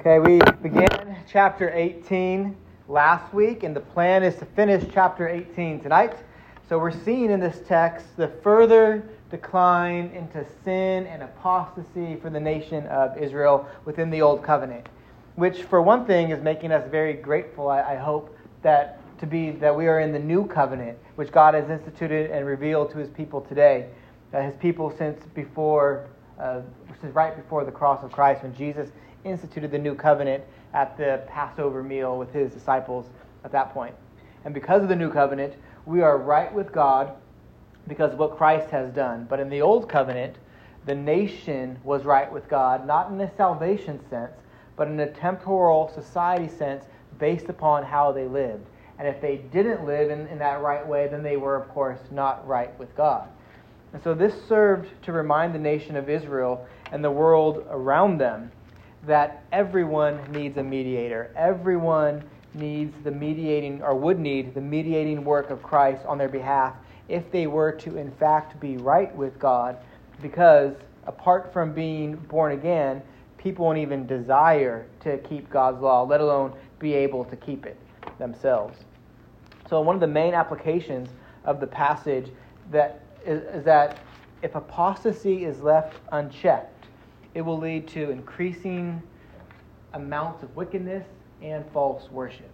Okay, we began chapter 18 last week, and the plan is to finish chapter 18 tonight. So we're seeing in this text the further decline into sin and apostasy for the nation of Israel within the Old Covenant, which, for one thing, is making us very grateful, I, I hope, that to be that we are in the new covenant, which God has instituted and revealed to His people today. Uh, his people since before, uh, right before the cross of Christ, when Jesus instituted the new covenant at the Passover meal with his disciples at that point. And because of the new covenant, we are right with God because of what Christ has done. But in the old covenant, the nation was right with God, not in a salvation sense, but in a temporal society sense based upon how they lived. And if they didn't live in, in that right way, then they were, of course, not right with God. And so this served to remind the nation of Israel and the world around them that everyone needs a mediator. Everyone needs the mediating, or would need the mediating work of Christ on their behalf if they were to, in fact, be right with God. Because apart from being born again, people won't even desire to keep God's law, let alone be able to keep it themselves. So, one of the main applications of the passage that is, is that if apostasy is left unchecked, it will lead to increasing amounts of wickedness and false worship.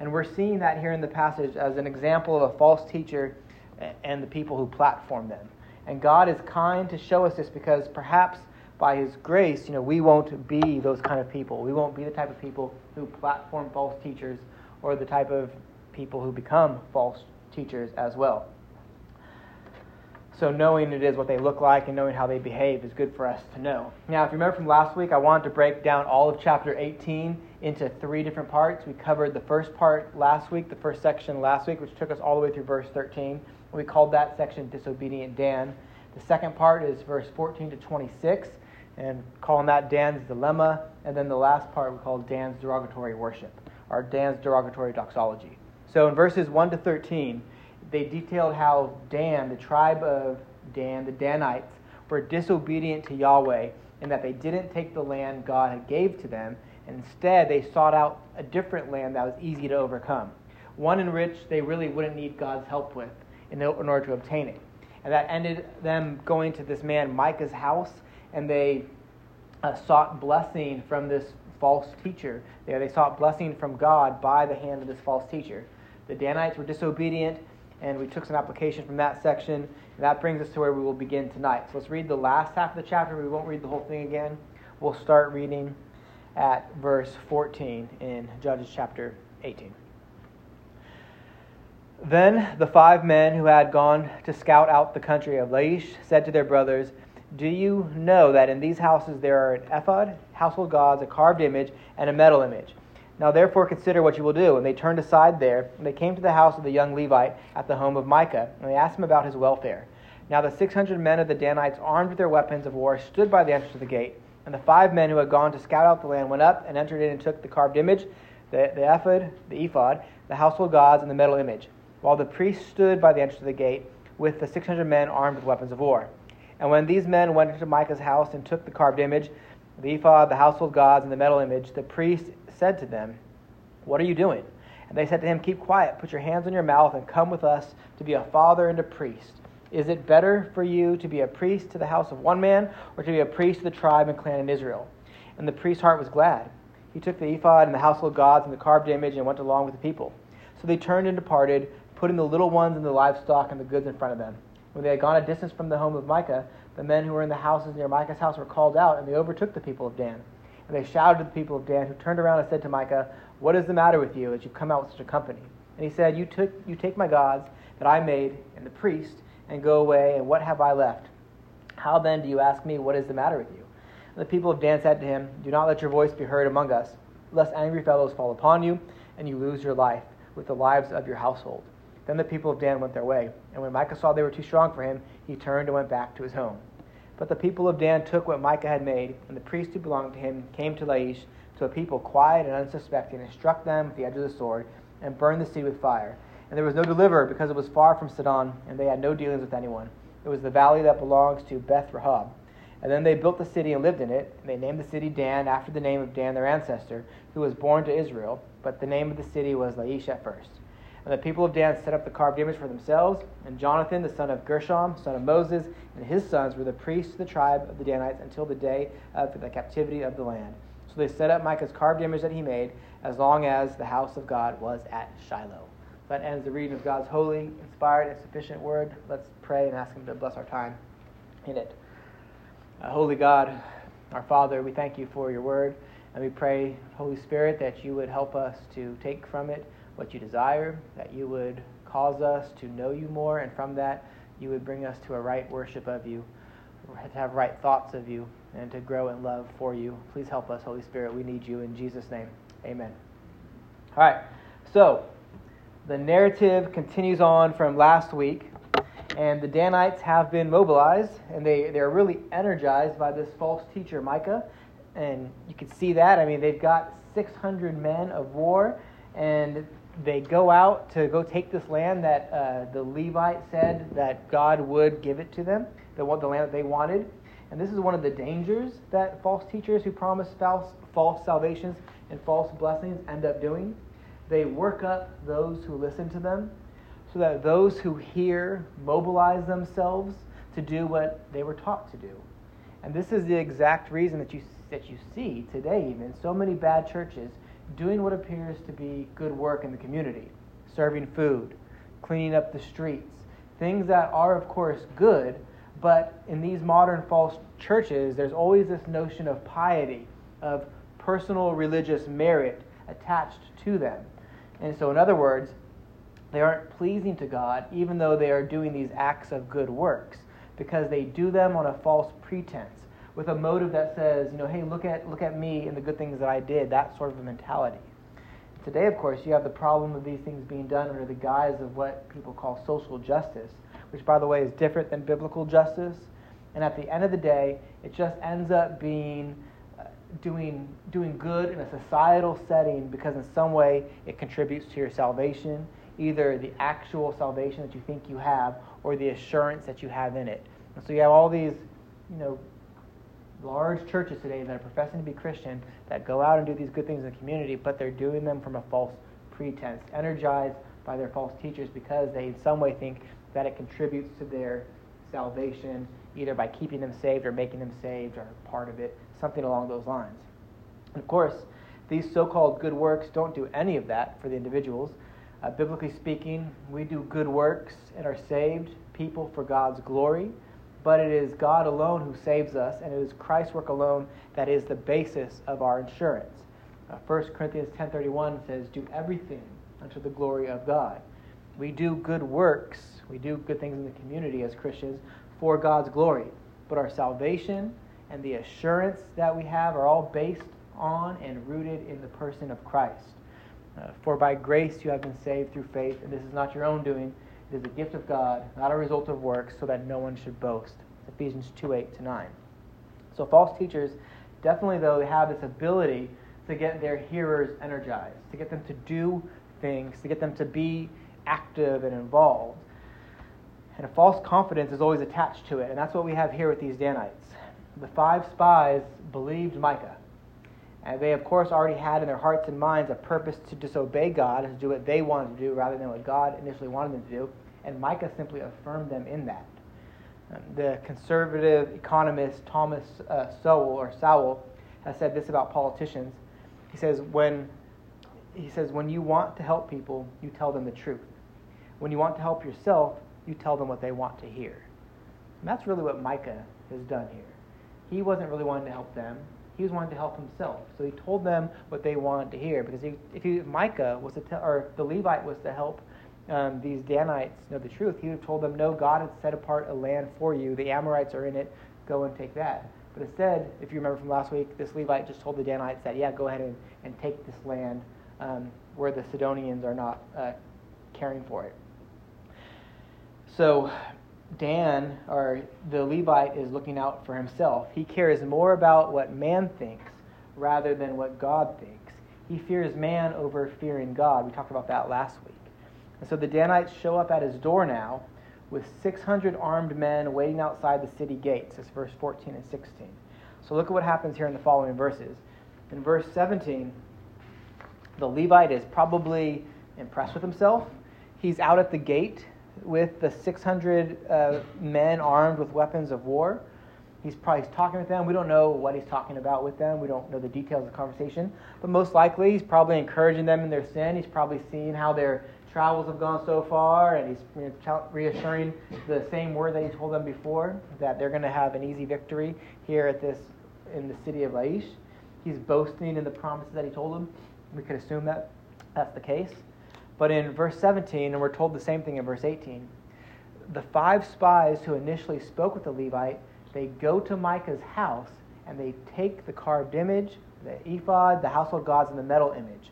And we're seeing that here in the passage as an example of a false teacher and the people who platform them. And God is kind to show us this because perhaps by His grace, you know, we won't be those kind of people. We won't be the type of people who platform false teachers or the type of people who become false teachers as well. So knowing it is what they look like and knowing how they behave is good for us to know. Now, if you remember from last week, I wanted to break down all of chapter 18 into three different parts. We covered the first part last week, the first section last week, which took us all the way through verse 13. We called that section Disobedient Dan. The second part is verse 14 to 26, and calling that Dan's Dilemma. And then the last part we called Dan's Derogatory Worship, or Dan's Derogatory Doxology. So in verses 1 to 13, they detailed how Dan, the tribe of Dan, the Danites, were disobedient to Yahweh in that they didn't take the land God had gave to them, and instead they sought out a different land that was easy to overcome, one in which they really wouldn't need God's help with in order to obtain it. And that ended them going to this man Micah's house, and they uh, sought blessing from this false teacher. They, they sought blessing from God by the hand of this false teacher. The Danites were disobedient and we took some application from that section. And that brings us to where we will begin tonight. So let's read the last half of the chapter. We won't read the whole thing again. We'll start reading at verse 14 in Judges chapter 18. Then the five men who had gone to scout out the country of Laish said to their brothers, Do you know that in these houses there are an ephod, household gods, a carved image, and a metal image? Now therefore consider what you will do. And they turned aside there, and they came to the house of the young Levite at the home of Micah, and they asked him about his welfare. Now the six hundred men of the Danites, armed with their weapons of war, stood by the entrance of the gate. And the five men who had gone to scout out the land went up and entered in and took the carved image, the, the ephod, the ephod, the household gods, and the metal image, while the priests stood by the entrance of the gate with the six hundred men armed with weapons of war. And when these men went into Micah's house and took the carved image, the ephod, the household gods, and the metal image, the priest said to them, What are you doing? And they said to him, Keep quiet, put your hands on your mouth, and come with us to be a father and a priest. Is it better for you to be a priest to the house of one man, or to be a priest to the tribe and clan in Israel? And the priest's heart was glad. He took the ephod and the household gods and the carved image and went along with the people. So they turned and departed, putting the little ones and the livestock and the goods in front of them. When they had gone a distance from the home of Micah, the men who were in the houses near Micah's house were called out, and they overtook the people of Dan. And they shouted to the people of Dan, who turned around and said to Micah, What is the matter with you as you come out with such a company? And he said, You, took, you take my gods that I made and the priest, and go away, and what have I left? How then do you ask me, What is the matter with you? And the people of Dan said to him, Do not let your voice be heard among us, lest angry fellows fall upon you, and you lose your life with the lives of your household. Then the people of Dan went their way. And when Micah saw they were too strong for him, he turned and went back to his home. But the people of Dan took what Micah had made, and the priests who belonged to him came to Laish, to a people quiet and unsuspecting, and struck them with the edge of the sword, and burned the city with fire. And there was no deliverer, because it was far from Sidon, and they had no dealings with anyone. It was the valley that belongs to Beth Rehob. And then they built the city and lived in it. And they named the city Dan after the name of Dan, their ancestor, who was born to Israel. But the name of the city was Laish at first. And the people of Dan set up the carved image for themselves. And Jonathan, the son of Gershom, son of Moses, and his sons were the priests of the tribe of the Danites until the day of the captivity of the land. So they set up Micah's carved image that he made as long as the house of God was at Shiloh. That ends the reading of God's holy, inspired, and sufficient word. Let's pray and ask Him to bless our time in it. Uh, Holy God, our Father, we thank you for your word, and we pray, Holy Spirit, that you would help us to take from it what you desire, that you would cause us to know you more, and from that, you would bring us to a right worship of you, to have right thoughts of you, and to grow in love for you. Please help us, Holy Spirit. We need you in Jesus' name. Amen. All right, so the narrative continues on from last week, and the Danites have been mobilized, and they, they're really energized by this false teacher, Micah. And you can see that. I mean, they've got 600 men of war, and they go out to go take this land that uh, the Levite said that God would give it to them, the, the land that they wanted. And this is one of the dangers that false teachers who promise false, false salvations and false blessings end up doing. They work up those who listen to them so that those who hear mobilize themselves to do what they were taught to do. And this is the exact reason that you, that you see today, even so many bad churches doing what appears to be good work in the community serving food, cleaning up the streets, things that are, of course, good, but in these modern false churches, there's always this notion of piety, of personal religious merit attached to them. And so, in other words, they aren't pleasing to God even though they are doing these acts of good works because they do them on a false pretense with a motive that says, you know, hey, look at, look at me and the good things that I did, that sort of a mentality. Today, of course, you have the problem of these things being done under the guise of what people call social justice, which, by the way, is different than biblical justice. And at the end of the day, it just ends up being uh, doing, doing good in a societal setting because, in some way, it contributes to your salvation, either the actual salvation that you think you have or the assurance that you have in it. And so you have all these, you know, large churches today that are professing to be Christian that go out and do these good things in the community, but they're doing them from a false pretense, energized by their false teachers because they in some way think that it contributes to their salvation, either by keeping them saved or making them saved or part of it, something along those lines. And of course, these so called good works don't do any of that for the individuals. Uh, biblically speaking, we do good works and are saved people for God's glory but it is God alone who saves us, and it is Christ's work alone that is the basis of our insurance. Uh, 1 Corinthians 10.31 says, Do everything unto the glory of God. We do good works, we do good things in the community as Christians for God's glory, but our salvation and the assurance that we have are all based on and rooted in the person of Christ. Uh, for by grace you have been saved through faith, and this is not your own doing. It is a gift of God, not a result of works, so that no one should boast. Ephesians 2 8 to 9. So false teachers definitely, though, have this ability to get their hearers energized, to get them to do things, to get them to be active and involved. And a false confidence is always attached to it, and that's what we have here with these Danites. The five spies believed Micah. And they, of course, already had in their hearts and minds a purpose to disobey God and to do what they wanted to do rather than what God initially wanted them to do. And Micah simply affirmed them in that. Um, the conservative economist Thomas uh, Sowell or Sowell has said this about politicians. He says when he says when you want to help people, you tell them the truth. When you want to help yourself, you tell them what they want to hear. And that's really what Micah has done here. He wasn't really wanting to help them. He was wanting to help himself. So he told them what they wanted to hear. Because he, if he, Micah was to tell, or the Levite was to help um, these Danites know the truth, he would have told them, No, God had set apart a land for you. The Amorites are in it. Go and take that. But instead, if you remember from last week, this Levite just told the Danites that, yeah, go ahead and, and take this land um, where the Sidonians are not uh, caring for it. So Dan, or the Levite, is looking out for himself. He cares more about what man thinks rather than what God thinks. He fears man over fearing God. We talked about that last week. And so the Danites show up at his door now with 600 armed men waiting outside the city gates. That's verse 14 and 16. So look at what happens here in the following verses. In verse 17, the Levite is probably impressed with himself. He's out at the gate with the 600 uh, men armed with weapons of war. He's probably talking with them. We don't know what he's talking about with them. We don't know the details of the conversation. But most likely, he's probably encouraging them in their sin. He's probably seeing how their travels have gone so far, and he's reassuring the same word that he told them before that they're going to have an easy victory here at this in the city of Laish. He's boasting in the promises that he told them. We could assume that that's the case. But in verse 17, and we're told the same thing in verse 18, the five spies who initially spoke with the Levite, they go to Micah's house and they take the carved image, the ephod, the household gods, and the metal image.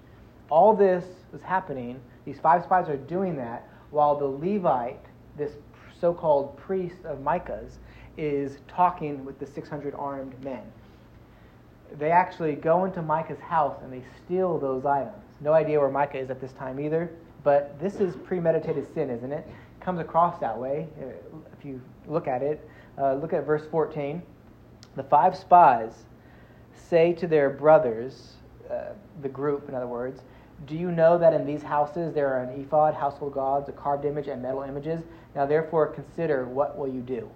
All this was happening. These five spies are doing that while the Levite, this so called priest of Micah's, is talking with the 600 armed men they actually go into Micah's house and they steal those items. No idea where Micah is at this time either, but this is premeditated sin, isn't it? it comes across that way uh, if you look at it. Uh, look at verse 14. The five spies say to their brothers, uh, the group, in other words, do you know that in these houses there are an ephod, household gods, a carved image, and metal images? Now therefore consider what will you do.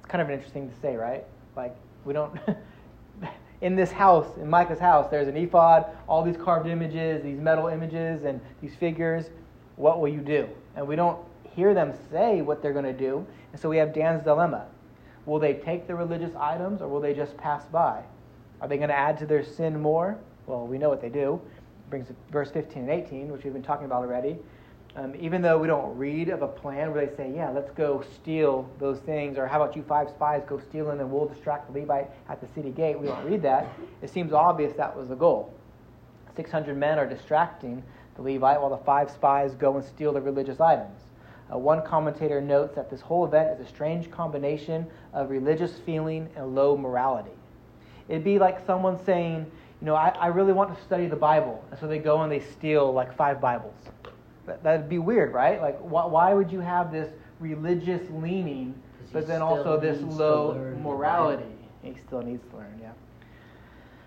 It's kind of an interesting to say, right? Like we don't in this house, in Micah's house, there's an ephod, all these carved images, these metal images, and these figures. What will you do? And we don't hear them say what they're going to do. And so we have Dan's dilemma. Will they take the religious items or will they just pass by? Are they going to add to their sin more? Well, we know what they do. Brings verse 15 and 18, which we've been talking about already. Um, even though we don't read of a plan where they say, yeah, let's go steal those things, or how about you five spies go steal them and we'll distract the Levite at the city gate, we don't read that. It seems obvious that was the goal. 600 men are distracting the Levite while the five spies go and steal the religious items. Uh, one commentator notes that this whole event is a strange combination of religious feeling and low morality. It'd be like someone saying, you know, I, I really want to study the Bible. And so they go and they steal like five Bibles. That'd be weird, right? Like, why, why would you have this religious leaning, but then also this low morality? He still needs to learn, yeah.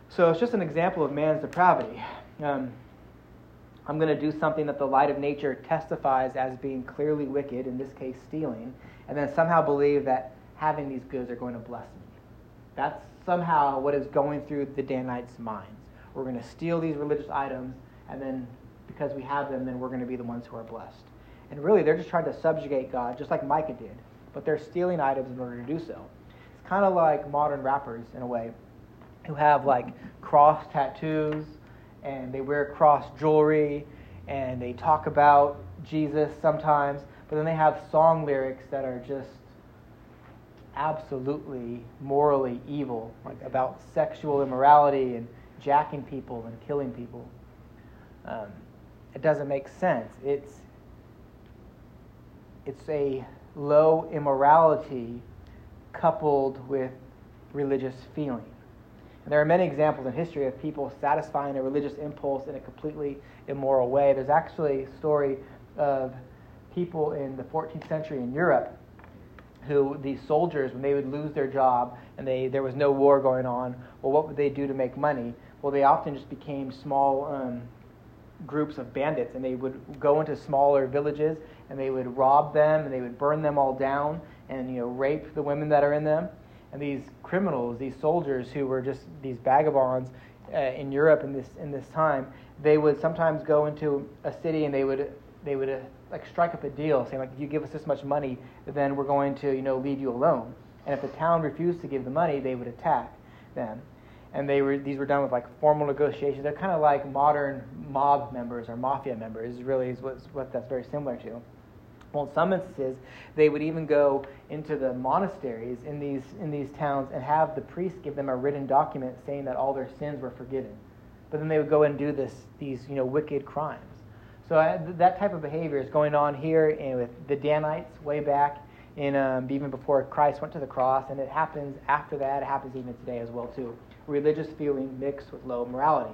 So it's just an example of man's depravity. Um, I'm going to do something that the light of nature testifies as being clearly wicked, in this case, stealing, and then somehow believe that having these goods are going to bless me. That's somehow what is going through the Danites' minds. We're going to steal these religious items, and then because we have them, then we're going to be the ones who are blessed. And really, they're just trying to subjugate God, just like Micah did, but they're stealing items in order to do so. It's kind of like modern rappers, in a way, who have like cross tattoos and they wear cross jewelry and they talk about Jesus sometimes, but then they have song lyrics that are just absolutely morally evil, like about sexual immorality and jacking people and killing people. Um, it doesn't make sense. It's it's a low immorality coupled with religious feeling. And there are many examples in history of people satisfying a religious impulse in a completely immoral way. There's actually a story of people in the 14th century in Europe who these soldiers, when they would lose their job and they, there was no war going on, well, what would they do to make money? Well, they often just became small um, groups of bandits, and they would go into smaller villages and they would rob them and they would burn them all down and you know rape the women that are in them. And these criminals, these soldiers who were just these vagabonds uh, in Europe in this in this time, they would sometimes go into a city and they would they would uh, like strike up a deal, saying like, if you give us this much money, then we're going to you know leave you alone. And if the town refused to give the money, they would attack them and they were these were done with like formal negotiations. They're kind of like modern mob members or mafia members. Really, is what, what that's very similar to. Well, in some instances, they would even go into the monasteries in these in these towns and have the priest give them a written document saying that all their sins were forgiven. But then they would go and do this these you know wicked crimes. So that type of behavior is going on here in, with the Danites way back in um, even before Christ went to the cross, and it happens after that. It happens even today as well too religious feeling mixed with low morality.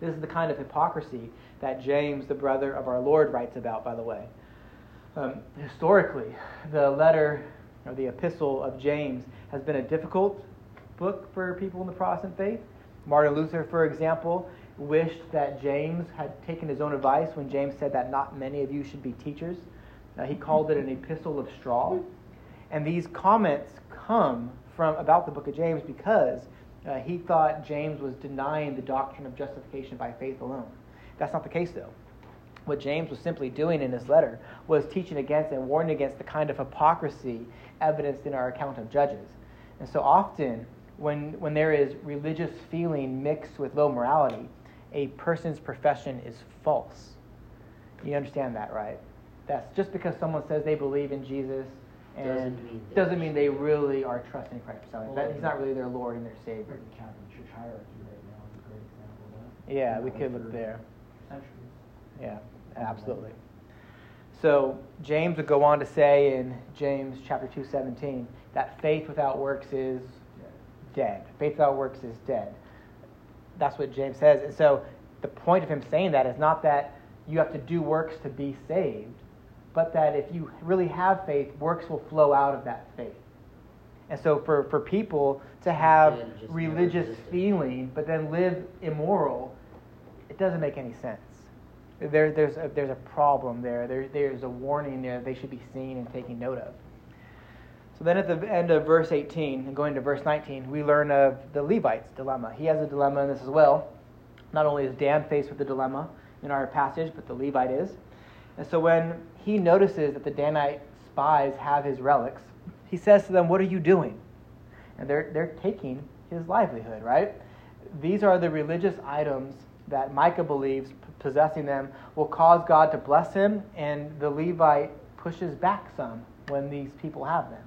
This is the kind of hypocrisy that James, the brother of our Lord, writes about, by the way. Um, historically, the letter or the epistle of James has been a difficult book for people in the Protestant faith. Martin Luther, for example, wished that James had taken his own advice when James said that not many of you should be teachers. Uh, he called it an epistle of straw. And these comments come from about the book of James because uh, he thought James was denying the doctrine of justification by faith alone. That's not the case, though. What James was simply doing in his letter was teaching against and warning against the kind of hypocrisy evidenced in our account of Judges. And so often, when, when there is religious feeling mixed with low morality, a person's profession is false. You understand that, right? That's just because someone says they believe in Jesus and doesn't mean, doesn't mean they really are trusting Christ for salvation. Well, he's not really their Lord and their Savior. The Catholic Church hierarchy right now is a great example of that. Yeah, we could look there. Centuries. Yeah, absolutely. So James would go on to say in James chapter 2:17 that faith without works is dead. Faith without works is dead. That's what James says. And so the point of him saying that is not that you have to do works to be saved, but that if you really have faith, works will flow out of that faith. And so for, for people to have religious feeling but then live immoral, it doesn't make any sense. There, there's, a, there's a problem there. there. There's a warning there that they should be seen and taking note of. Then at the end of verse 18 and going to verse 19, we learn of the Levite's dilemma. He has a dilemma in this as well. Not only is Dan faced with the dilemma in our passage, but the Levite is. And so when he notices that the Danite spies have his relics, he says to them, What are you doing? And they're, they're taking his livelihood, right? These are the religious items that Micah believes possessing them will cause God to bless him, and the Levite pushes back some when these people have them.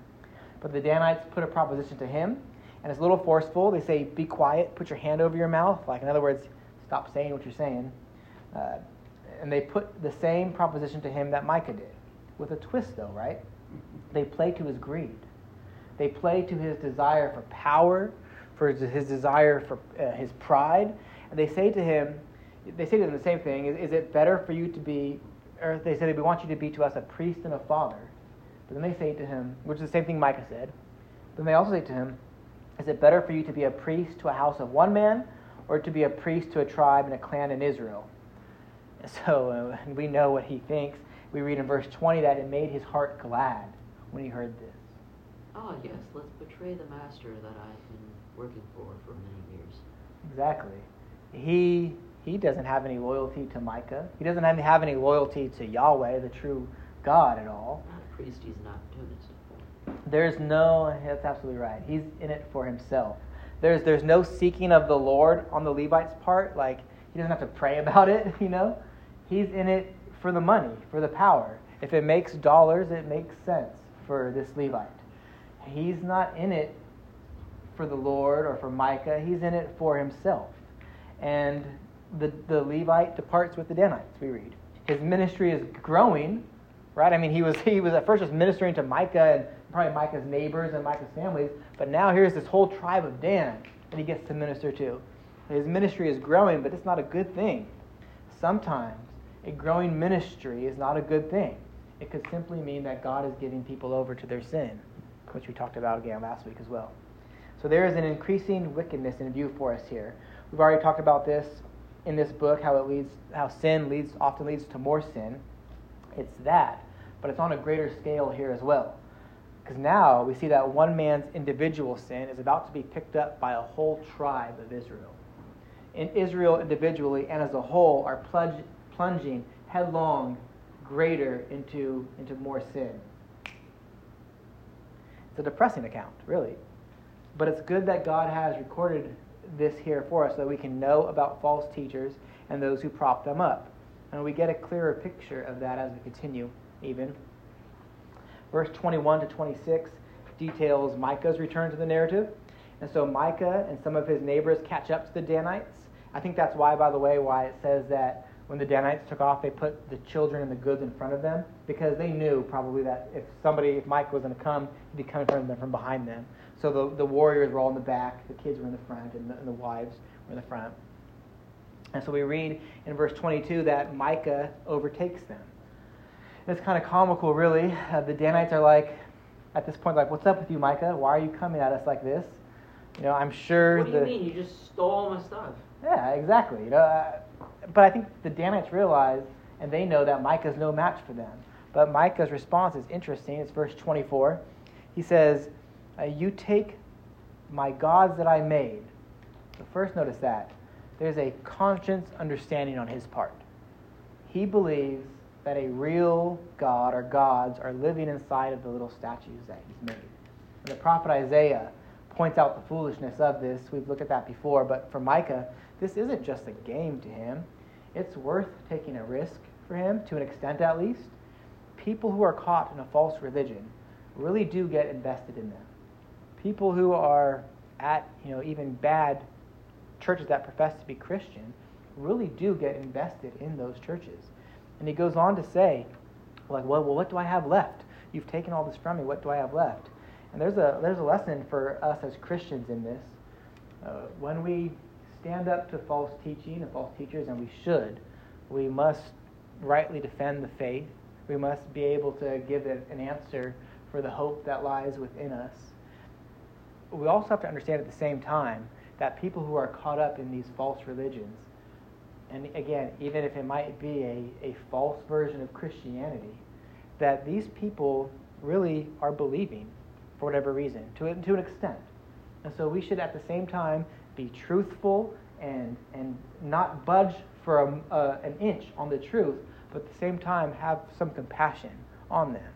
But the Danites put a proposition to him, and it's a little forceful. They say, Be quiet, put your hand over your mouth. Like, in other words, stop saying what you're saying. Uh, and they put the same proposition to him that Micah did, with a twist, though, right? They play to his greed. They play to his desire for power, for his desire for uh, his pride. And they say to him, they say to him the same thing is, is it better for you to be, or they say, we want you to be to us a priest and a father. But then they say to him, which is the same thing Micah said, then they also say to him, is it better for you to be a priest to a house of one man, or to be a priest to a tribe and a clan in Israel? So uh, we know what he thinks. We read in verse 20 that it made his heart glad when he heard this. Oh, yes, let's betray the master that I've been working for for many years. Exactly. He, he doesn't have any loyalty to Micah. He doesn't have any loyalty to Yahweh, the true God, at all. Priest, he's not doing it. There's no, that's absolutely right. He's in it for himself. There's, there's no seeking of the Lord on the Levite's part. Like, he doesn't have to pray about it, you know? He's in it for the money, for the power. If it makes dollars, it makes sense for this Levite. He's not in it for the Lord or for Micah, he's in it for himself. And the, the Levite departs with the Danites, we read. His ministry is growing, right? I mean, he was, he was at first just ministering to Micah and probably Micah's neighbors and Micah's families, but now here's this whole tribe of Dan that he gets to minister to. His ministry is growing, but it's not a good thing. Sometimes a growing ministry is not a good thing. It could simply mean that God is giving people over to their sin, which we talked about again last week as well. So there is an increasing wickedness in view for us here. We've already talked about this in this book, how it leads, how sin leads often leads to more sin. It's that, but it's on a greater scale here as well. Because now we see that one man's individual sin is about to be picked up by a whole tribe of Israel. In Israel individually and as a whole are plunged plunging headlong greater into, into more sin. It's a depressing account, really. But it's good that God has recorded this here for us so that we can know about false teachers and those who prop them up. And we get a clearer picture of that as we continue, even. Verse 21 to 26 details Micah's return to the narrative. And so Micah and some of his neighbors catch up to the Danites. I think that's why, by the way, why it says that when the Danites took off, they put the children and the goods in front of them because they knew probably that if somebody, if Micah was going to come, he'd be coming from them from behind them. So the, the warriors were all in the back, the kids were in the front, and the, and the wives were in the front. And so we read in verse 22 that Micah overtakes them. It's kind of comical, really. Uh, the Danites are like, at this point, like, what's up with you, Micah? Why are you coming at us like this? You know, I'm sure. What do the, you mean? You just stole all my stuff. Yeah, exactly. You know, uh, but I think the Danites realize, and they know that Micah's no match for them. But Micah's response is interesting. It's verse 24. He says, uh, You take my gods that I made. So first, notice that. There's a conscience understanding on his part. He believes that a real God or gods are living inside of the little statues that he's made. And the prophet Isaiah points out the foolishness of this. We've looked at that before, but for Micah, this isn't just a game to him. It's worth taking a risk for him, to an extent at least. People who are caught in a false religion really do get invested in them. People who are at, you know, even bad churches that profess to be Christian really do get invested in those churches. And he goes on to say, like, well, well, what do I have left? You've taken all this from me. What do I have left? And there's a there's a lesson for us as Christians in this. Uh, when we stand up to false teaching and false teachers, and we should, we must rightly defend the faith. We must be able to give an answer for the hope that lies within us. We also have to understand at the same time that people who are caught up in these false religions, and again, even if it might be a, a false version of Christianity, that these people really are believing for whatever reason, to, to an extent. And so we should at the same time be truthful and, and not budge for a, an inch on the truth, but at the same time have some compassion on them.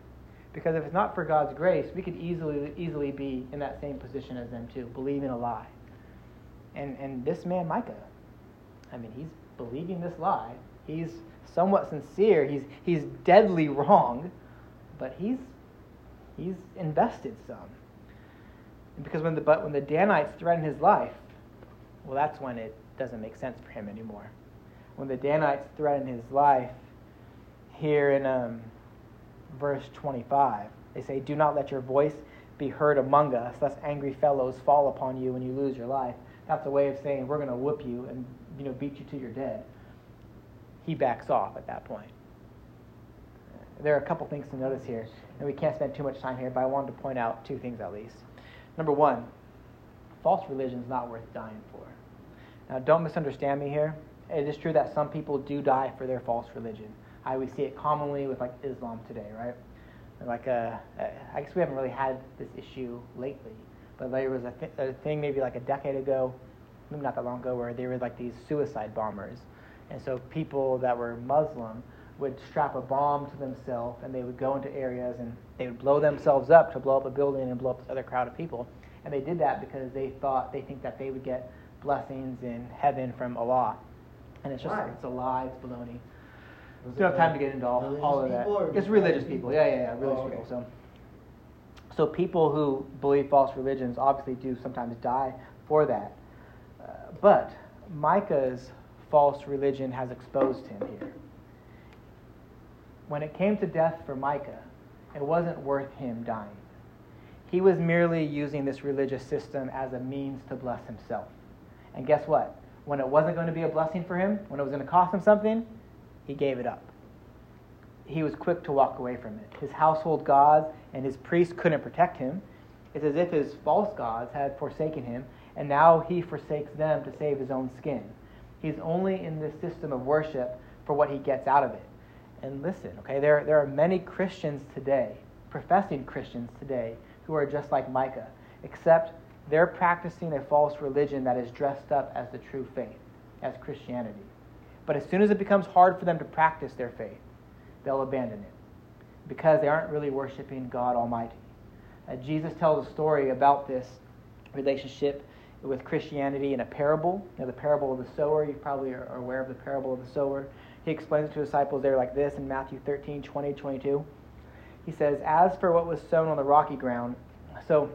Because if it's not for God's grace, we could easily, easily be in that same position as them too, believing a lie. And, and this man, Micah, I mean, he's believing this lie. He's somewhat sincere. He's, he's deadly wrong, but he's, he's invested some. Because when the, but when the Danites threaten his life, well, that's when it doesn't make sense for him anymore. When the Danites threaten his life, here in um, verse 25, they say, Do not let your voice be heard among us, lest angry fellows fall upon you and you lose your life. That's a way of saying, We're going to whoop you and you know, beat you till you're dead. He backs off at that point. There are a couple things to notice here, and we can't spend too much time here, but I wanted to point out two things at least. Number one, false religion is not worth dying for. Now, don't misunderstand me here. It is true that some people do die for their false religion. I we see it commonly with like Islam today, right? Like, uh, I guess we haven't really had this issue lately, but there was a, th- a thing maybe like a decade ago, maybe not that long ago, where there were like these suicide bombers, and so people that were Muslim would strap a bomb to themselves and they would go into areas and they would blow themselves up to blow up a building and blow up this other crowd of people. And they did that because they thought they think that they would get blessings in heaven from Allah. And it's just Why? it's a lie, it's baloney. Was We don't have time to get into all, all of that. It's religious regular people. Yeah, yeah, yeah, religious Oh, okay. people. So, so people who believe false religions obviously do sometimes die for that. But Micah's false religion has exposed him here. When it came to death for Micah, it wasn't worth him dying. He was merely using this religious system as a means to bless himself. And guess what? When it wasn't going to be a blessing for him, when it was going to cost him something, he gave it up. He was quick to walk away from it. His household gods and his priests couldn't protect him. It's as if his false gods had forsaken him, and now he forsakes them to save his own skin. He's only in this system of worship for what he gets out of it. And listen, okay, there, there are many Christians today, professing Christians today, who are just like Micah, except they're practicing a false religion that is dressed up as the true faith, as Christianity. But as soon as it becomes hard for them to practice their faith, they'll abandon it because they aren't really worshiping God Almighty. Uh, Jesus tells a story about this relationship with Christianity in a parable. You know, the parable of the sower. You probably are aware of the parable of the sower. He explains to his disciples there like this in Matthew 13, 20, 22. He says, As for what was sown on the rocky ground, so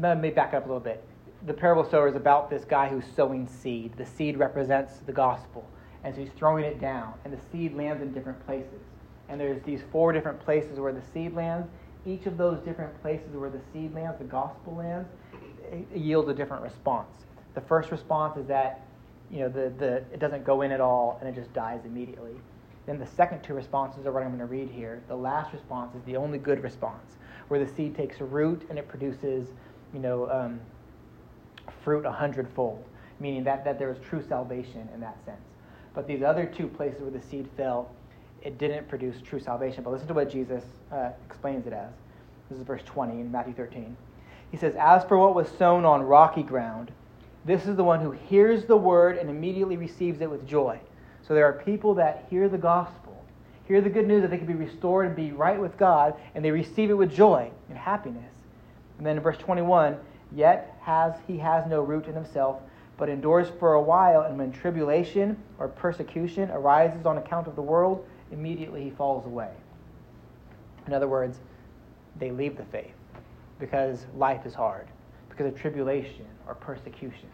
let me back up a little bit. The parable of the sower is about this guy who's sowing seed. The seed represents the gospel. And so he's throwing it down, and the seed lands in different places. And there's these four different places where the seed lands. Each of those different places where the seed lands, the gospel lands, yields a different response. The first response is that you know the, the it doesn't go in at all and it just dies immediately. then the second two responses are what I'm going to read here. The last response is the only good response, where the seed takes root and it produces, you know, um, fruit a hundredfold, meaning that, that there is true salvation in that sense. But these other two places where the seed fell, it didn't produce true salvation. But listen to what Jesus uh, explains it as. This is verse 20 in Matthew 13. He says, As for what was sown on rocky ground, this is the one who hears the word and immediately receives it with joy. So there are people that hear the gospel, hear the good news that they can be restored and be right with God, and they receive it with joy and happiness. And then in verse 21, yet has he has no root in himself, but endures for a while, and when tribulation or persecution arises on account of the world, immediately he falls away. In other words, they leave the faith because life is hard, because of tribulation or persecution.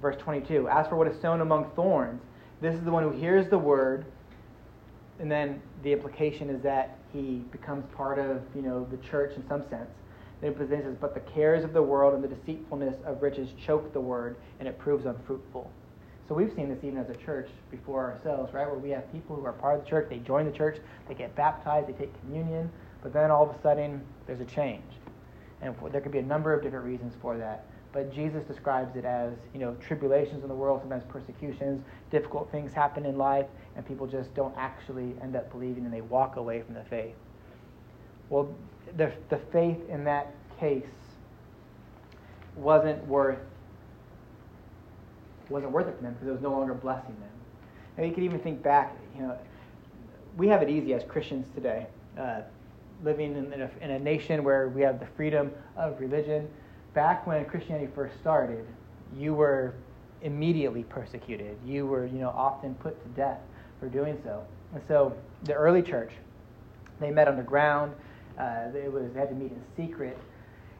Verse 22 As for what is sown among thorns, this is the one who hears the word, and then the implication is that he becomes part of you know the church in some sense. Then it says, But the cares of the world and the deceitfulness of riches choke the word, and it proves unfruitful. So we've seen this even as a church before ourselves, right? Where we have people who are part of the church, they join the church, they get baptized, they take communion, but then all of a sudden there's a change. And there could be a number of different reasons for that. But Jesus describes it as, you know, tribulations in the world, sometimes persecutions, difficult things happen in life, and people just don't actually end up believing and they walk away from the faith. Well, the, the faith in that case wasn't worth wasn't worth it for them because it was no longer blessing them. And you could even think back, you know, we have it easy as Christians today, uh, living in, a, in a nation where we have the freedom of religion back when Christianity first started, you were immediately persecuted. You were, you know, often put to death for doing so. And so the early church, they met underground. Uh, they, was, they had to meet in secret.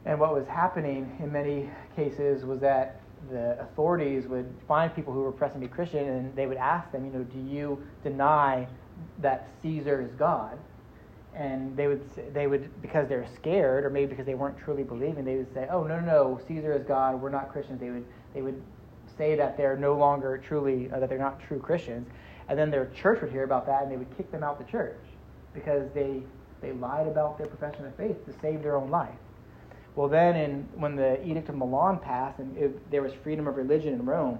And what was happening in many cases was that the authorities would find people who were professing to be Christian and they would ask them, you know, do you deny that Caesar is God? And they would they would because they're scared or maybe because they weren't truly believing they would say oh no no no caesar is god we're not christians. They would they would say that they're no longer truly uh, that they're not true christians. And then their church would hear about that and they would kick them out the church because they they lied about their profession of faith to save their own life. Well then in when the edict of milan passed and it, there was freedom of religion in rome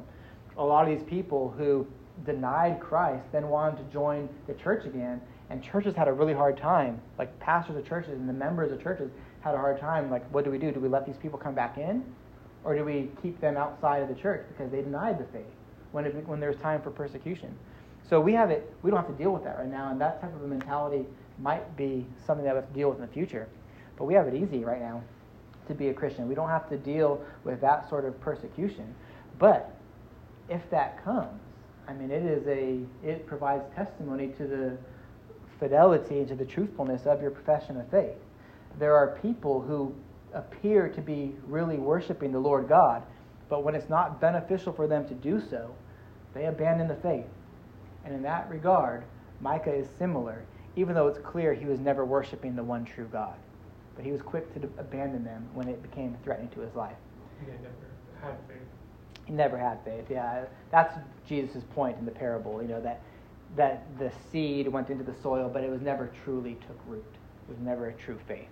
a lot of these people who denied christ then wanted to join the church again and churches had a really hard time. Like pastors of churches and the members of churches had a hard time. Like, what do we do? Do we let these people come back in? Or do we keep them outside of the church because they denied the faith when, it, when there's time for persecution? So we have it, we don't have to deal with that right now, and that type of a mentality might be something that we have to deal with in the future. But we have it easy right now to be a Christian. We don't have to deal with that sort of persecution. But if that comes, I mean, it is a it provides testimony to the fidelity and to the truthfulness of your profession of faith. There are people who appear to be really worshiping the Lord God, but when it's not beneficial for them to do so, they abandon the faith. And in that regard, Micah is similar, even though it's clear he was never worshiping the one true God. But he was quick to abandon them when it became threatening to his life. He never had faith. He never had faith. Yeah, that's Jesus' point in the parable. You know that that the seed went into the soil, but it was never truly took root. It was never a true faith.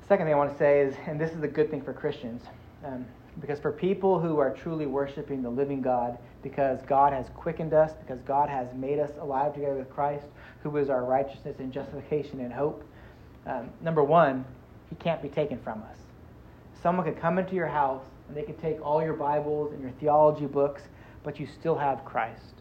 The second thing I want to say is, and this is a good thing for Christians, um, because for people who are truly worshiping the living God, because God has quickened us, because God has made us alive together with Christ, who is our righteousness and justification and hope, um, number one, he can't be taken from us. Someone could come into your house and they could take all your Bibles and your theology books, but you still have Christ.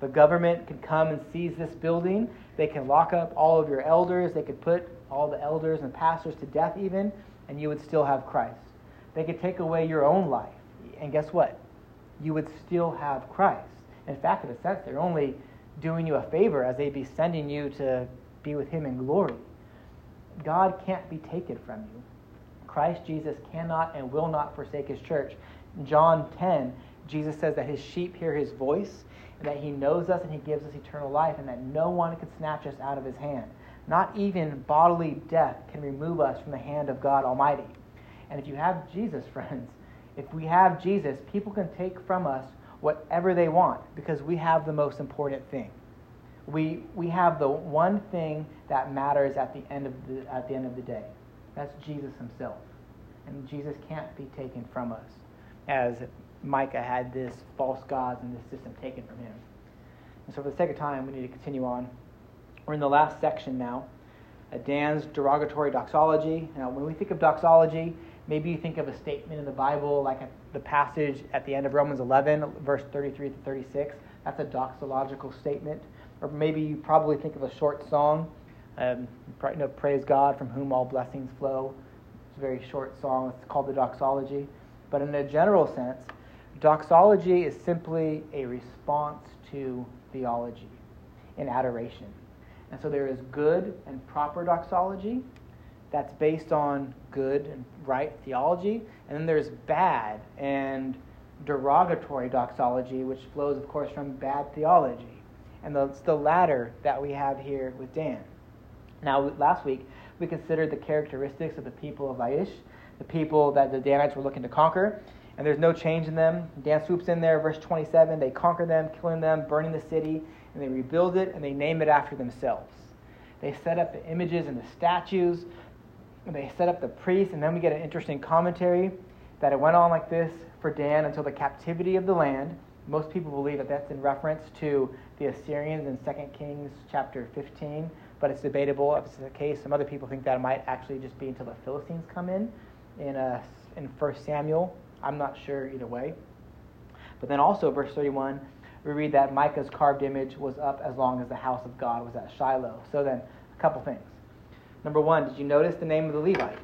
The government can come and seize this building. They can lock up all of your elders. They could put all the elders and pastors to death, even, and you would still have Christ. They could take away your own life. And guess what? You would still have Christ. In fact, in a sense, they're only doing you a favor as they'd be sending you to be with Him in glory. God can't be taken from you. Christ Jesus cannot and will not forsake His church. In John 10, Jesus says that His sheep hear His voice and that he knows us and he gives us eternal life, and that no one can snatch us out of his hand. Not even bodily death can remove us from the hand of God Almighty. And if you have Jesus, friends, if we have Jesus, people can take from us whatever they want because we have the most important thing. we, we have the one thing that matters at the end of the, at the end of the day. That's Jesus himself. And Jesus can't be taken from us, as Micah had this false gods and this system taken from him. And so, for the sake of time, we need to continue on. We're in the last section now. A Dan's derogatory doxology. Now, when we think of doxology, maybe you think of a statement in the Bible, like the passage at the end of Romans 11, verse 33 to 36. That's a doxological statement. Or maybe you probably think of a short song, um, you know, Praise God from whom all blessings flow. It's a very short song. It's called the doxology. But in a general sense, doxology is simply a response to theology in adoration. And so there is good and proper doxology that's based on good and right theology, and then there's bad and derogatory doxology, which flows, of course, from bad theology. And it's the latter that we have here with Dan. Now, last week, we considered the characteristics of the people of Laish, the people that the Danites were looking to conquer, and there's no change in them. Dan swoops in there, verse 27. They conquer them, killing them, burning the city, and they rebuild it, and they name it after themselves. They set up the images and the statues, and they set up the priests, and then we get an interesting commentary that it went on like this for Dan until the captivity of the land. Most people believe that that's in reference to the Assyrians in 2 Kings chapter 15, but it's debatable if it's the case. Some other people think that it might actually just be until the Philistines come in in, uh, in 1 Samuel. I'm not sure either way. But then also, verse 31, we read that Micah's carved image was up as long as the house of God was at Shiloh. So then, a couple things. Number one, did you notice the name of the Levite?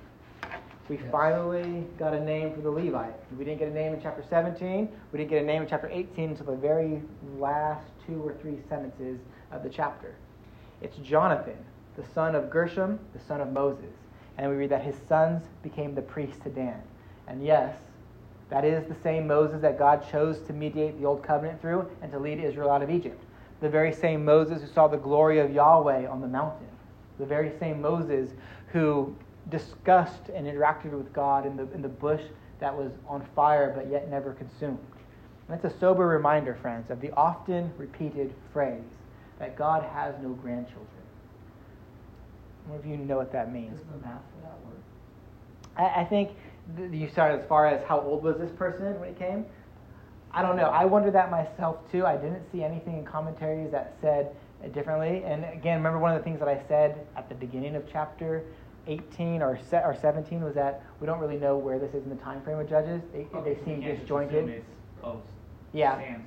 We yes. finally got a name for the Levite. We didn't get a name in chapter 17. We didn't get a name in chapter 18 until the very last two or three sentences of the chapter. It's Jonathan, the son of Gershom, the son of Moses. And we read that his sons became the priests to Dan. And yes, that is the same Moses that God chose to mediate the old covenant through and to lead Israel out of Egypt. The very same Moses who saw the glory of Yahweh on the mountain. The very same Moses who discussed and interacted with God in the, in the bush that was on fire but yet never consumed. And it's a sober reminder, friends, of the often repeated phrase that God has no grandchildren. One of you know what that means. the math for that word? I, I think you start as far as how old was this person when he came? I don't know. I wonder that myself too. I didn't see anything in commentaries that said it differently. And again, remember one of the things that I said at the beginning of chapter 18 or, se- or 17 was that we don't really know where this is in the time frame of Judges. They, they seem disjointed. yeah. Samson.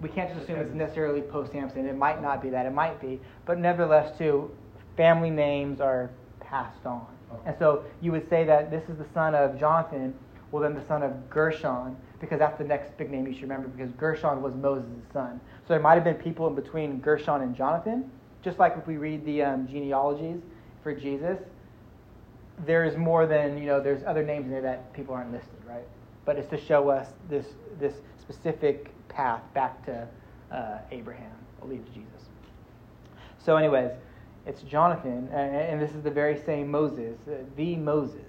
We can't just assume it's necessarily post Samson. It might not be that. It might be. But nevertheless, too, family names are passed on. And so you would say that this is the son of Jonathan, well, then the son of Gershom, because that's the next big name you should remember, because Gershom was Moses' son. So there might have been people in between Gershom and Jonathan, just like if we read the um, genealogies for Jesus. There's more than, you know, there's other names in there that people aren't listed, right? But it's to show us this, this specific path back to uh, Abraham, will lead to Jesus. So, anyways, it's Jonathan, and this is the very same Moses, uh, the Moses.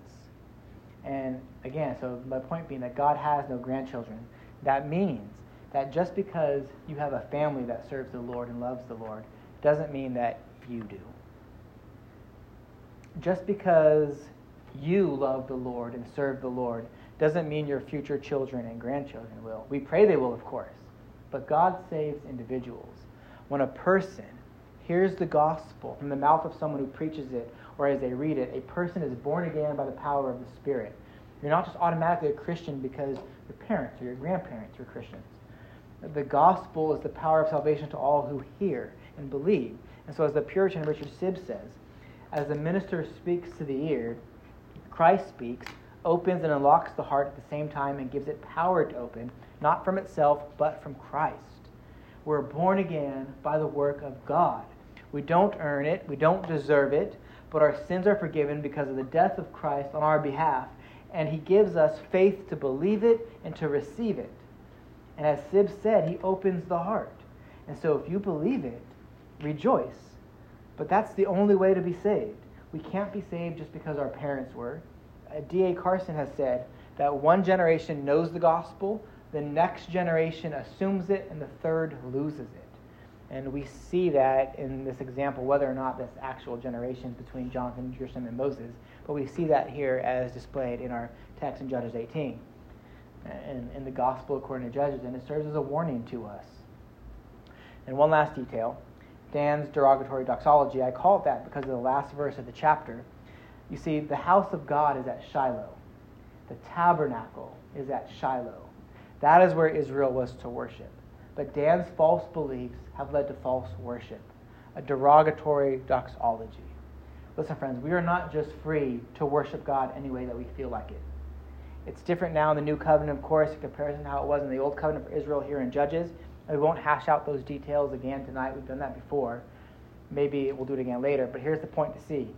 And again, so my point being that God has no grandchildren. That means that just because you have a family that serves the Lord and loves the Lord doesn't mean that you do. Just because you love the Lord and serve the Lord doesn't mean your future children and grandchildren will. We pray they will, of course. But God saves individuals. When a person hears the gospel from the mouth of someone who preaches it or as they read it, a person is born again by the power of the Spirit. You're not just automatically a Christian because your parents or your grandparents were Christians. The gospel is the power of salvation to all who hear and believe. And so, as the Puritan Richard Sibbes says, as the minister speaks to the ear, Christ speaks, opens and unlocks the heart at the same time, and gives it power to open, not from itself, but from Christ. We're born again by the work of God. We don't earn it, we don't deserve it, but our sins are forgiven because of the death of Christ on our behalf, and He gives us faith to believe it and to receive it. And as Sibbes said, He opens the heart. And so if you believe it, rejoice. But that's the only way to be saved. We can't be saved just because our parents were. Uh, D.A. Carson has said that one generation knows the gospel, the next generation assumes it, and the third loses it. And we see that in this example, whether or not this actual generations between Jonathan, Gershom, and Moses, but we see that here as displayed in our text in Judges 18 and in the gospel according to Judges, and it serves as a warning to us. And one last detail Dan's derogatory doxology, I call it that because of the last verse of the chapter. You see, the house of God is at Shiloh, the tabernacle is at Shiloh. That is where Israel was to worship. But Dan's false beliefs have led to false worship, a derogatory doxology. Listen, friends, we are not just free to worship God any way that we feel like it. It's different now in the new covenant, of course, in comparison to how it was in the old covenant for Israel here in Judges. We won't hash out those details again tonight. We've done that before. Maybe we'll do it again later. But here's the point to see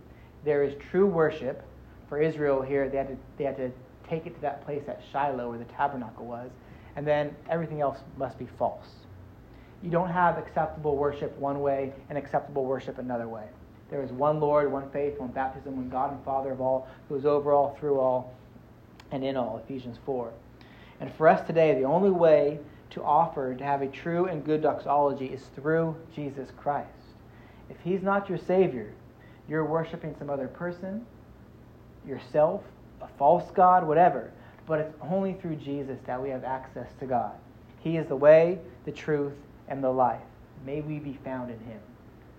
there is true worship for Israel here. They had to, they had to take it to that place at Shiloh where the tabernacle was. And then everything else must be false. You don't have acceptable worship one way and acceptable worship another way. There is one Lord, one faith, one baptism, one God and Father of all, who is over all, through all, and in all. Ephesians 4. And for us today, the only way to offer to have a true and good doxology is through Jesus Christ. If He's not your Savior, you're worshiping some other person, yourself, a false God, whatever. But it's only through Jesus that we have access to God. He is the way, the truth, and the life. May we be found in Him.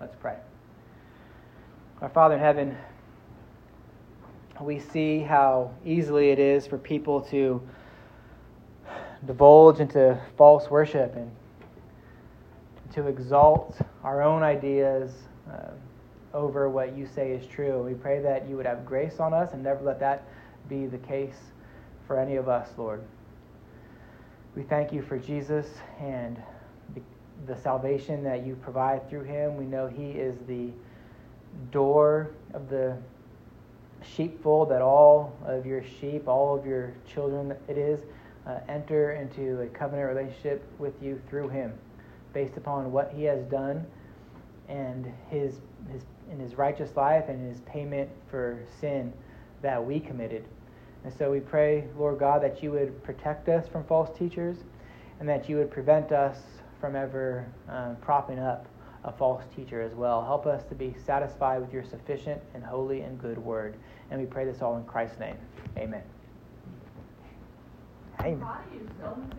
Let's pray. Our Father in heaven, we see how easily it is for people to divulge into false worship and to exalt our own ideas uh, over what you say is true. We pray that you would have grace on us and never let that be the case for any of us, Lord. We thank you for Jesus and the, salvation that you provide through him. We know he is the door of the sheepfold that all of your sheep, all of your children, it is, uh, enter into a covenant relationship with you through him based upon what he has done and his, his in his righteous life and his payment for sin that we committed. And so we pray, Lord God, that you would protect us from false teachers and that you would prevent us from ever um, propping up a false teacher as well. Help us to be satisfied with your sufficient and holy and good word. And we pray this all in Christ's name. Amen. Amen.